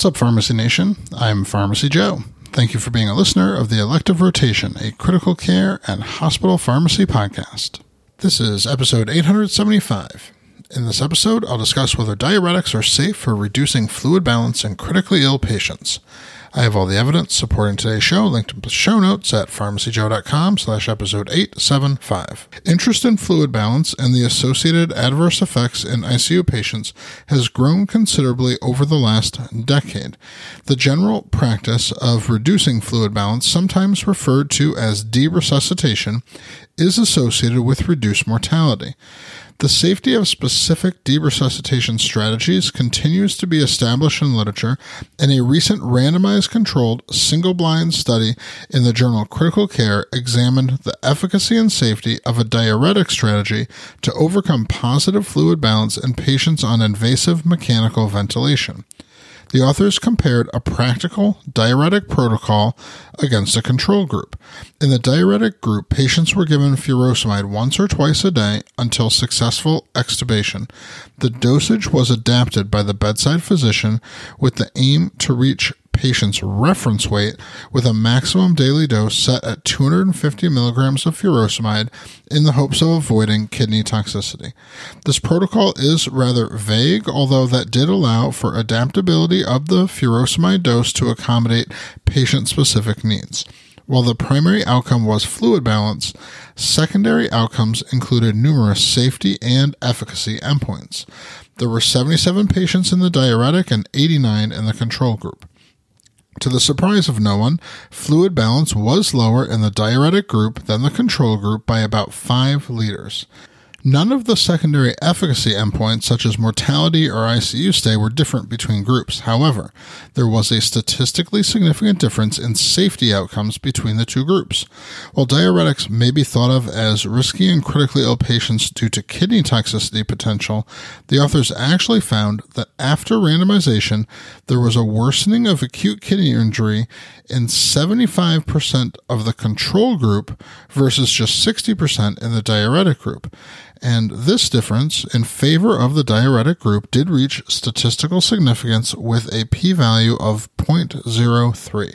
What's up, Pharmacy Nation? I'm Pharmacy Joe. Thank you for being a listener of the Elective Rotation, a critical care and hospital pharmacy podcast. This is episode 875. In this episode, I'll discuss whether diuretics are safe for reducing fluid balance in critically ill patients. I have all the evidence supporting today's show linked in the show notes at pharmacyjoe.com slash episode 875. Interest in fluid balance and the associated adverse effects in ICU patients has grown considerably over the last decade. The general practice of reducing fluid balance, sometimes referred to as deresuscitation, is associated with reduced mortality. The safety of specific deresuscitation strategies continues to be established in literature, and a recent randomized controlled single blind study in the journal Critical Care examined the efficacy and safety of a diuretic strategy to overcome positive fluid balance in patients on invasive mechanical ventilation the authors compared a practical diuretic protocol against a control group. In the diuretic group, patients were given furosemide once or twice a day until successful extubation. The dosage was adapted by the bedside physician with the aim to reach patient's reference weight with a maximum daily dose set at 250 milligrams of furosemide in the hopes of avoiding kidney toxicity. This protocol is rather vague, although that did allow for adaptability of the furosemide dose to accommodate patient specific needs. While the primary outcome was fluid balance, secondary outcomes included numerous safety and efficacy endpoints. There were 77 patients in the diuretic and 89 in the control group. To the surprise of no one, fluid balance was lower in the diuretic group than the control group by about 5 liters. None of the secondary efficacy endpoints, such as mortality or ICU stay, were different between groups. However, there was a statistically significant difference in safety outcomes between the two groups. While diuretics may be thought of as risky in critically ill patients due to kidney toxicity potential, the authors actually found that after randomization, there was a worsening of acute kidney injury in 75% of the control group versus just 60% in the diuretic group and this difference in favor of the diuretic group did reach statistical significance with a p value of 0.03.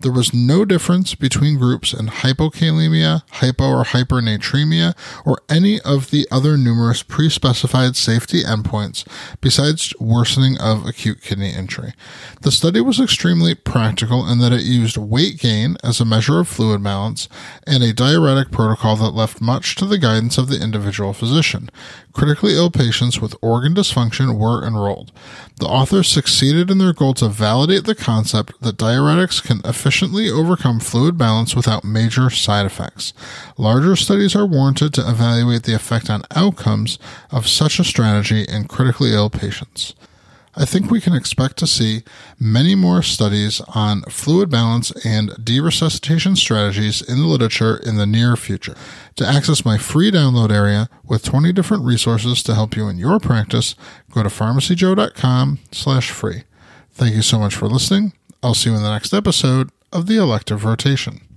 There was no difference between groups in hypokalemia, hypo or hypernatremia, or any of the other numerous pre specified safety endpoints besides worsening of acute kidney injury. The study was extremely practical in that it used weight gain as a measure of fluid balance and a diuretic protocol that left much to the guidance of the individual physician. Critically ill patients with organ dysfunction were enrolled. The authors succeeded in their goal to validate the concept that diuretics can efficiently overcome fluid balance without major side effects. Larger studies are warranted to evaluate the effect on outcomes of such a strategy in critically ill patients. I think we can expect to see many more studies on fluid balance and deresuscitation strategies in the literature in the near future. To access my free download area with 20 different resources to help you in your practice, go to pharmacyjoe.com slash free. Thank you so much for listening. I'll see you in the next episode of the Elective Rotation.